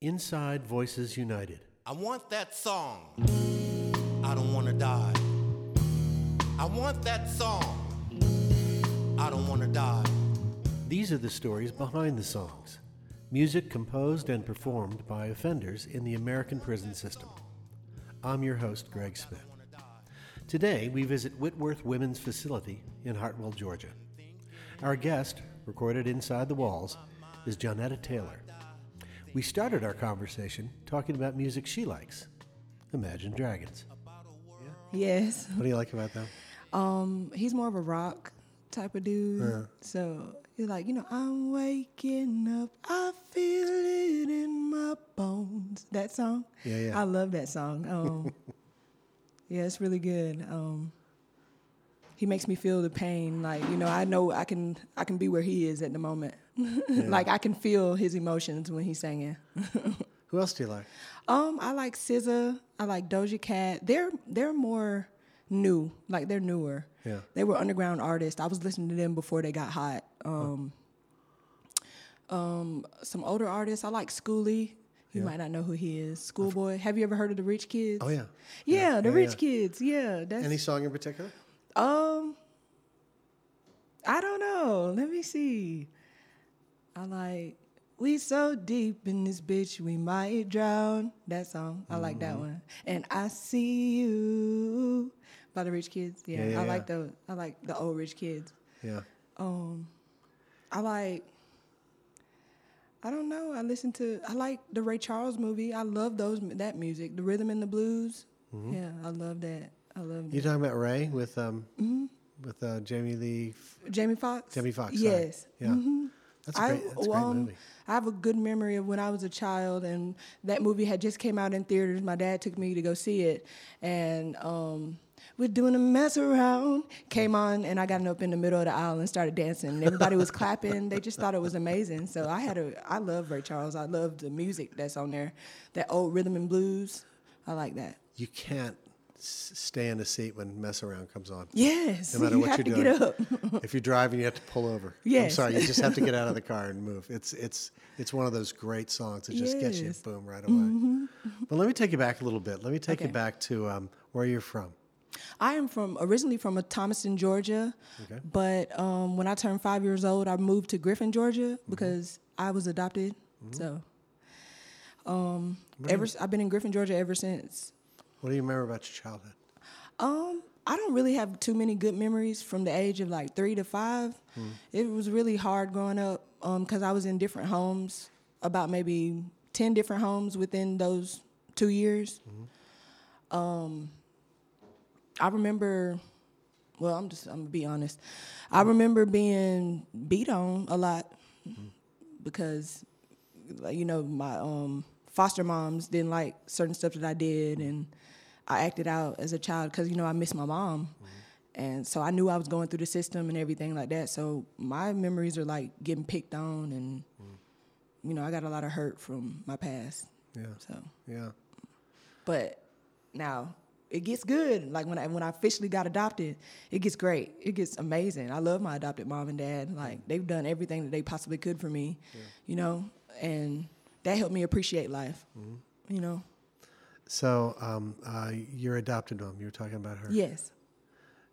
Inside Voices United. I want that song. I don't want to die. I want that song. I don't want to die. These are the stories behind the songs. Music composed and performed by offenders in the American prison system. I'm your host, Greg Smith. Today, we visit Whitworth Women's Facility in Hartwell, Georgia. Our guest, recorded inside the walls, is Johnetta Taylor. We started our conversation talking about music she likes Imagine Dragons. Yes. What do you like about them? Um, he's more of a rock type of dude. Yeah. So he's like, you know, I'm waking up, I feel it in my bones. That song. Yeah, yeah. I love that song. Um, yeah, it's really good. Um, he makes me feel the pain. Like, you know, I know I can I can be where he is at the moment. like I can feel his emotions when he's singing. Who else do you like? Um, I like SZA. I like Doja Cat. They're they're more new, like they're newer. Yeah. They were underground artists. I was listening to them before they got hot. Um, um, some older artists. I like Schoolie. You Yeah. might not know who he is. Schoolboy. Have you ever heard of the Rich Kids? Oh, yeah. Yeah, the yeah, Rich yeah. Kids. Yeah, that's Any song in particular? Um, I don't know. Let me see. I like we so deep in this bitch we might drown. That song. I like Mm-hmm. that one. And I see you by the Rich Kids. Yeah, Yeah, yeah, I like yeah. the I like the old Rich Kids. Yeah. Um, I like. I don't know. I listen to. I like the Ray Charles movie. I love those that music, the rhythm and the blues. Mm-hmm. Yeah, I love that. I love You talking about Ray with um Mm-hmm. with uh, Jamie Lee F- Jamie Foxx. Jamie sorry. Yes. Mm-hmm. Yeah. That's a great, that's a great um, movie. I have a good memory of when I was a child, and that movie had just came out in theaters. My dad took me to go see it, and um, we're doing a mess around. Came on, and I got up in the middle of the aisle and started dancing. And everybody was clapping. They just thought it was amazing. So I had a, I love Ray Charles. I love the music that's on there, that old rhythm and blues. I like that. You can't stay in a seat when Mess Around comes on. Yes, No matter you what have you're to doing. get up. if you're driving, you have to pull over. Yes. I'm sorry, you just have to get out of the car and move. It's it's it's one of those great songs that just gets you Mm-hmm. boom right away. But let me take you back a little bit. Let me take you back to um, where you're from. I am from originally from a Thomaston, Georgia, Okay. but um, when I turned five years old, I moved to Griffin, Georgia, Mm-hmm. because I was adopted. So, um, ever I've been in Griffin, Georgia ever since. What do you remember about your childhood? Um, I don't really have too many good memories from the age of like three to five. It was really hard growing up because I was in different homes, about maybe ten different homes within those two years. Um, I remember. Well, I'm just I'm gonna be honest. I remember being beat on a lot because, like, you know, my um, foster moms didn't like certain stuff that I did, and I acted out as a child because you know I missed my mom, mm-hmm. and so I knew I was going through the system and everything like that. So my memories are like getting picked on, and mm. you know I got a lot of hurt from my past. Yeah, So, yeah. but now it gets good. Like when I when I officially got adopted, it gets great. It gets amazing. I love my adopted mom and dad. Like mm. they've done everything that they possibly could for me, yeah. you know, and that helped me appreciate life. You know. So um, uh, your adopted mom, you were talking about her. Yes.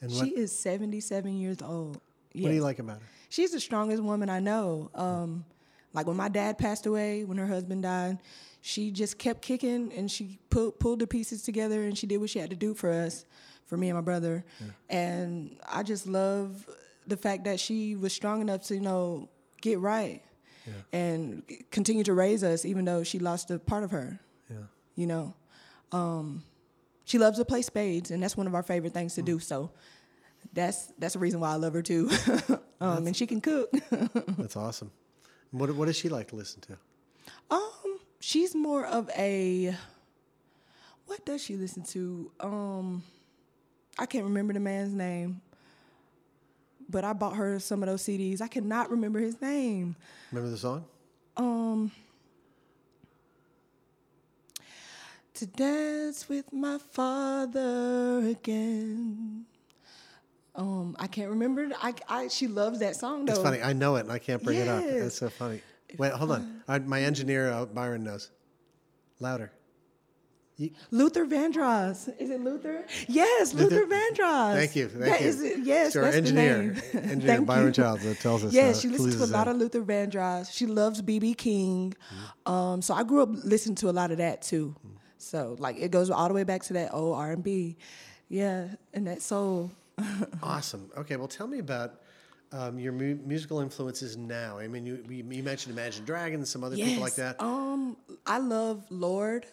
And what, she is 77 years old. what do you like about her? She's the strongest woman I know. Um, like when my dad passed away, when her husband died, she just kept kicking and she pulled pulled the pieces together and she did what she had to do for us, for me and my brother. And I just love the fact that she was strong enough to you know get right and continue to raise us, even though she lost a part of her. Yeah. You know, um, she loves to play spades, and that's one of our favorite things to do. So. That's that's the reason why I love her too, um, and she can cook. That's awesome. What what does she like to listen to? Um, she's more of a. What does she listen to? Um, I can't remember the man's name, but I bought her some of those CDs. I cannot remember his name. Remember the song? Um, to dance with my father again. Um, I can't remember. I, I she loves that song though. It's funny. I know it and I can't bring it up. Yes. That's so funny. Wait, hold on. I, my engineer uh, Byron knows. Louder. You, Luther Vandross. Is it Luther? Yes, Luther, Vandross. Thank you, thank That you. is. Yes, that's engineer- the name. engineer Thank Byron. Childs that tells us, Yes, uh, she listens to a lot of Luther Vandross. She loves BB King. Um, so I grew up listening to a lot of that too. So like it goes all the way back to that old R and B. Yeah, and that soul. Awesome. Okay, well, tell me about um, your mu- musical influences now. I mean, you, you you mentioned Imagine Dragons, some other people like that. Um, I love Lorde.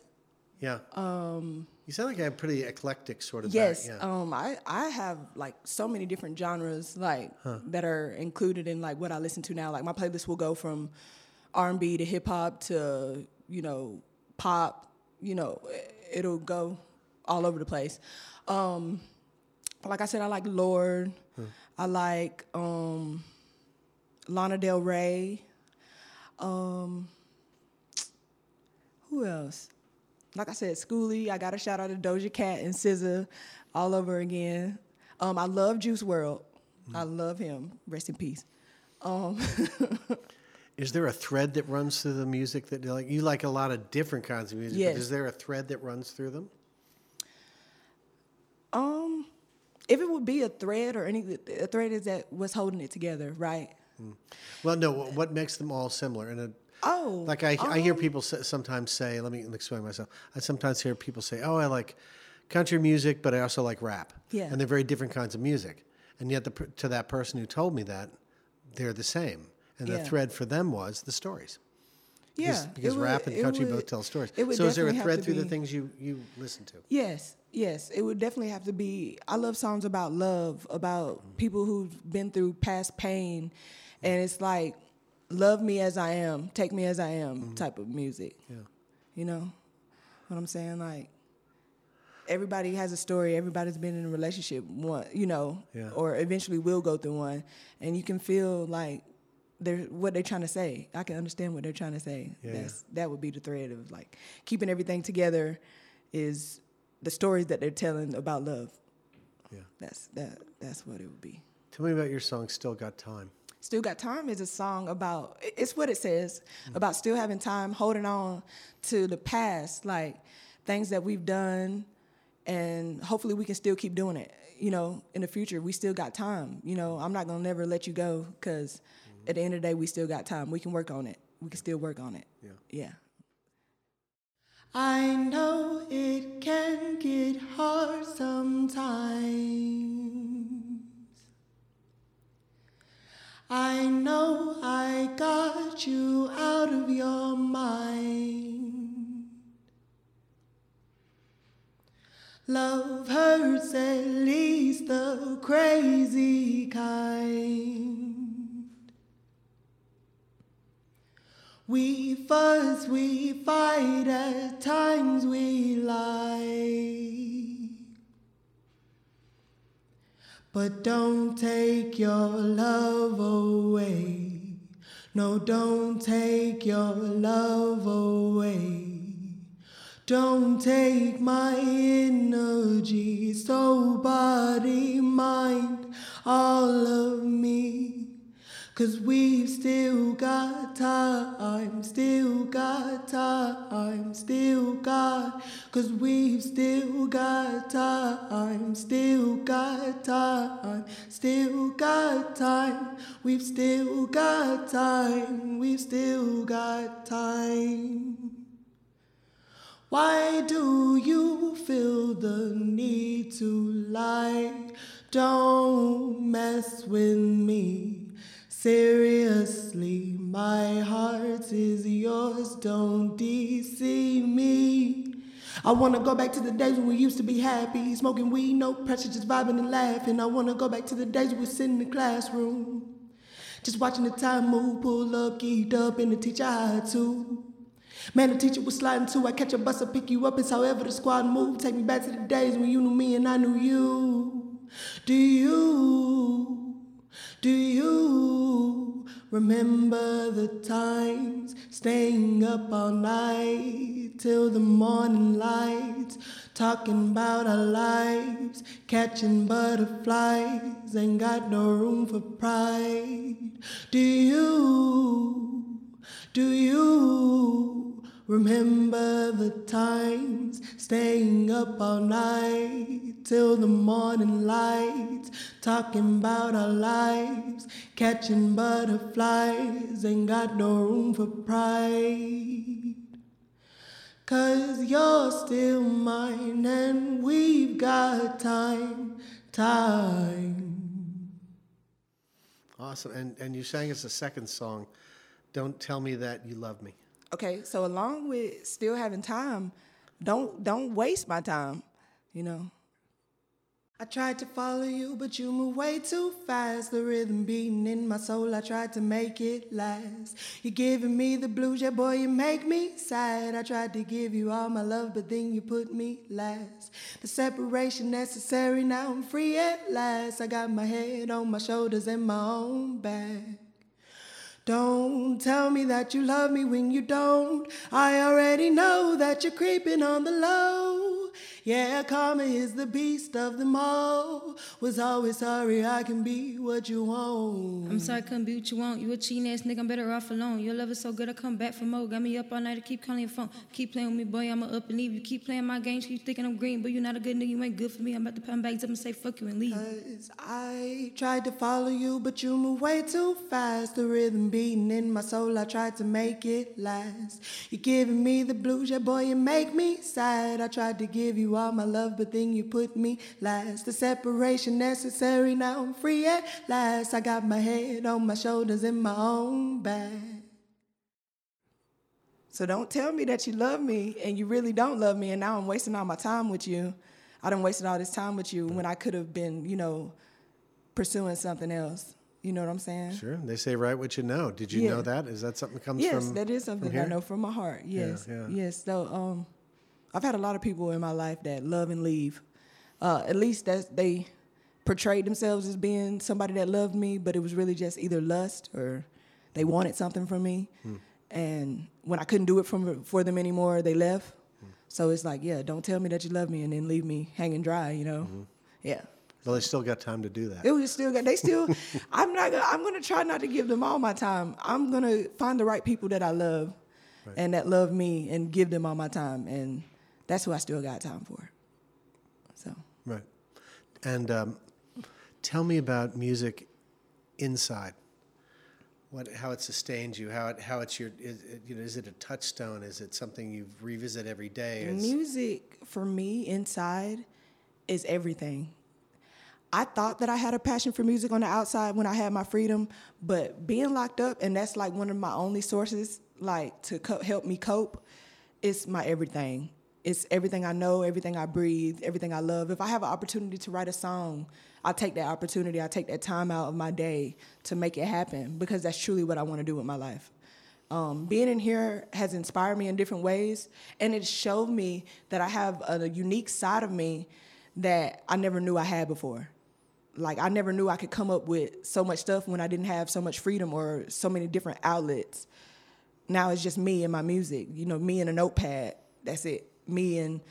Yeah. Um, you sound like a pretty eclectic sort of. Yes. Yeah. Um, I I have like so many different genres like that are included in like what I listen to now. Like my playlist will go from R and B to hip hop to you know pop. You know, it'll go all over the place. Um, like I said, I like Lorde. I like um, Lana Del Rey. Um, who else? Like I said, Schoolie. I got a shout out to Doja Cat and SZA all over again. Um, I love Juice WRLD. I love him. Rest in peace. Um, Is there a thread that runs through the music that you like? You like a lot of different kinds of music. Yes. But is there a thread that runs through them? um, if it would be a thread or any, a thread is that what's holding it together, right? Well, no. wh- What makes them all similar? And a, Oh, like I, I hear oh. people say, sometimes say, let me explain myself. I sometimes hear people say, "Oh, I like country music, but I also like rap." Yeah. And they're very different kinds of music. And yet, the, to that person who told me that, they're the same. And the thread for them was the stories. yeah. Because, because would- rap and country would- both tell stories. So is there a thread through the things you, you listen to? Yes, yes. It would definitely have to be. I love songs about love, about mm. people who've been through past pain, and it's like, love me as I am, take me as I am mm-hmm. type of music. Yeah. You know what I'm saying? Like, everybody has a story. Everybody's been in a relationship one, you know, Yeah. or eventually will go through one, and you can feel like they're what they're trying to say. I can understand what they're trying to say. Yeah, That's that would be the thread of like keeping everything together is the stories that they're telling about love. Yeah. That's that that's what it would be. Tell me about your song, Still Got Time. Still Got Time is a song about, it's what it says, mm-hmm. about still having time, holding on to the past, like things that we've done, and hopefully we can still keep doing it. You know, in the future, we still got time. You know, I'm not gonna never let you go because mm-hmm. at the end of the day, we still got time. We can work on it. We can still work on it. Yeah. Yeah. I know it can get hard sometimes. Love hurts at least the crazy kind. We fuss, we fight, at times we lie. But don't take your love away. No, don't take your love away. Don't take my energy, soul, body, mind, all of me. Cause we've still got time, still got time, still got. Cause we've still got time, still got time, still got time. We've still got time, we've still got time. Why do you feel the need to lie? Don't mess with me. Seriously, my heart is yours. Don't deceive me. I wanna go back to the days when we used to be happy, smoking weed, no pressure, just vibing and laughing. I wanna go back to the days we were sitting in the classroom, just watching the time move, pull up, geeked up, and the teacher had to. Man, the teacher was sliding too. I catch a bus, I pick you up. It's however the squad move. Take me back to the days when you knew me and I knew you. Do you, do you remember the times staying up all night till the morning lights, talking about our lives, catching butterflies, ain't got no room for pride. Do you? Do you Remember the times staying up all night till the morning light, talking about our lives, catching butterflies, ain't got no room for pride. Cause you're still mine and we've got time, time. Awesome. And and you sang us a second song, Don't Tell Me That You Love Me. Okay, so along with still having time, don't don't waste my time, you know. I tried to follow you, but you move way too fast. The rhythm beating in my soul, I tried to make it last. You're giving me the blues, yeah, boy, you make me sad. I tried to give you all my love, but then you put me last. The separation necessary, now I'm free at last. I got my head on my shoulders and my own back. Don't tell me that you love me when you don't. I already know that you're creeping on the low. Yeah, karma is the beast of them all. Was always sorry I can be what you want. I'm sorry I couldn't be what you want. You a cheating ass nigga, I'm better off alone. Your love is so good, I come back for more. Got me up all night to keep calling your phone. Keep playing with me, boy, I'ma up and leave. You keep playing my games, keep thinking I'm green, but you're not a good nigga, you ain't good for me. I'm about to my bags up and say fuck you and leave. Cause I tried to follow you, but you move way too fast. The rhythm beating in my soul, I tried to make it last. You're giving me the blues, yeah, boy, you make me sad. I tried to give you all my love, but then you put me last. The separation necessary, now I'm free at last. I got my head on my shoulders in my own back. So don't tell me that you love me and you really don't love me, and now I'm wasting all my time with you. I done wasted all this time with you when I could have been, you know, pursuing something else. You know what I'm saying? Sure. They say write what you know. Did you Yeah. know that? Is that something that comes Yes, from Yes, that is something I know from my heart. Yes, yeah. yes. So, um, I've had a lot of people in my life that love and leave. Uh, at least that's they portrayed themselves as being somebody that loved me, but it was really just either lust or they wanted something from me. Hmm. And when I couldn't do it from for them anymore, they left. So it's like, yeah, don't tell me that you love me and then leave me hanging dry. You know? Mm-hmm. Yeah. Well, they still got time to do that. It was still got. They still. I'm not. Gonna, I'm gonna try not to give them all my time. I'm gonna find the right people that I love, and that love me, and give them all my time, and that's who I still got time for. So Right. And um, tell me about music inside. What, how it sustains you? How it, how it's your, is, it- you know, is it a touchstone? Is it something you revisit every day? Is, music for me inside is everything. I thought that I had a passion for music on the outside when I had my freedom, but being locked up and that's like one of my only sources like to co- help me cope. It's my everything. It's everything I know, everything I breathe, everything I love. If I have an opportunity to write a song, I take that opportunity. I take that time out of my day to make it happen because that's truly what I want to do with my life. Um, being in here has inspired me in different ways, and it showed me that I have a, unique side of me that I never knew I had before. Like I never knew I could come up with so much stuff when I didn't have so much freedom or so many different outlets. Now it's just me and my music. You know, me and a notepad. That's it. Me and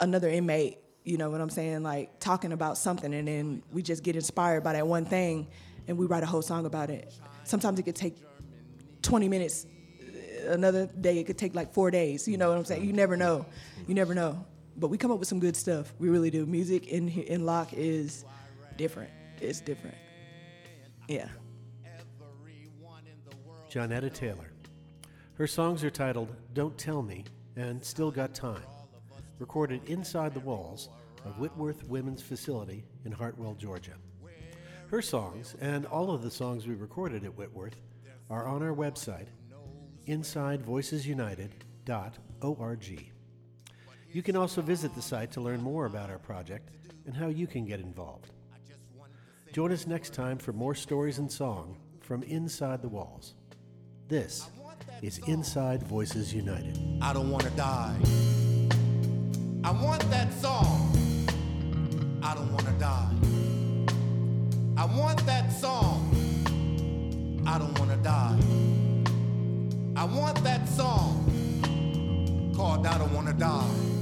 another inmate. You know what I'm saying? Like talking about something, and then we just get inspired by that one thing, and we write a whole song about it. Sometimes it could take 20 minutes. Another day, it could take like four days. You know what I'm saying? You never know. You never know. But we come up with some good stuff. We really do. Music in in Lock is different. It's different. Yeah. Johnetta Taylor. Her songs are titled Don't Tell Me and Still Got Time, recorded inside the walls of Whitworth Women's Facility in Hartwell, Georgia. Her songs, and all of the songs we recorded at Whitworth, are on our website, insidevoicesunited.org. You can also visit the site to learn more about our project and how you can get involved. Join us next time for more stories and song from inside the walls. This is Inside Voices United. I don't want to die. I want that song. I don't want to die. I want that song. I don't want to die. I want that song called I Don't Want to Die.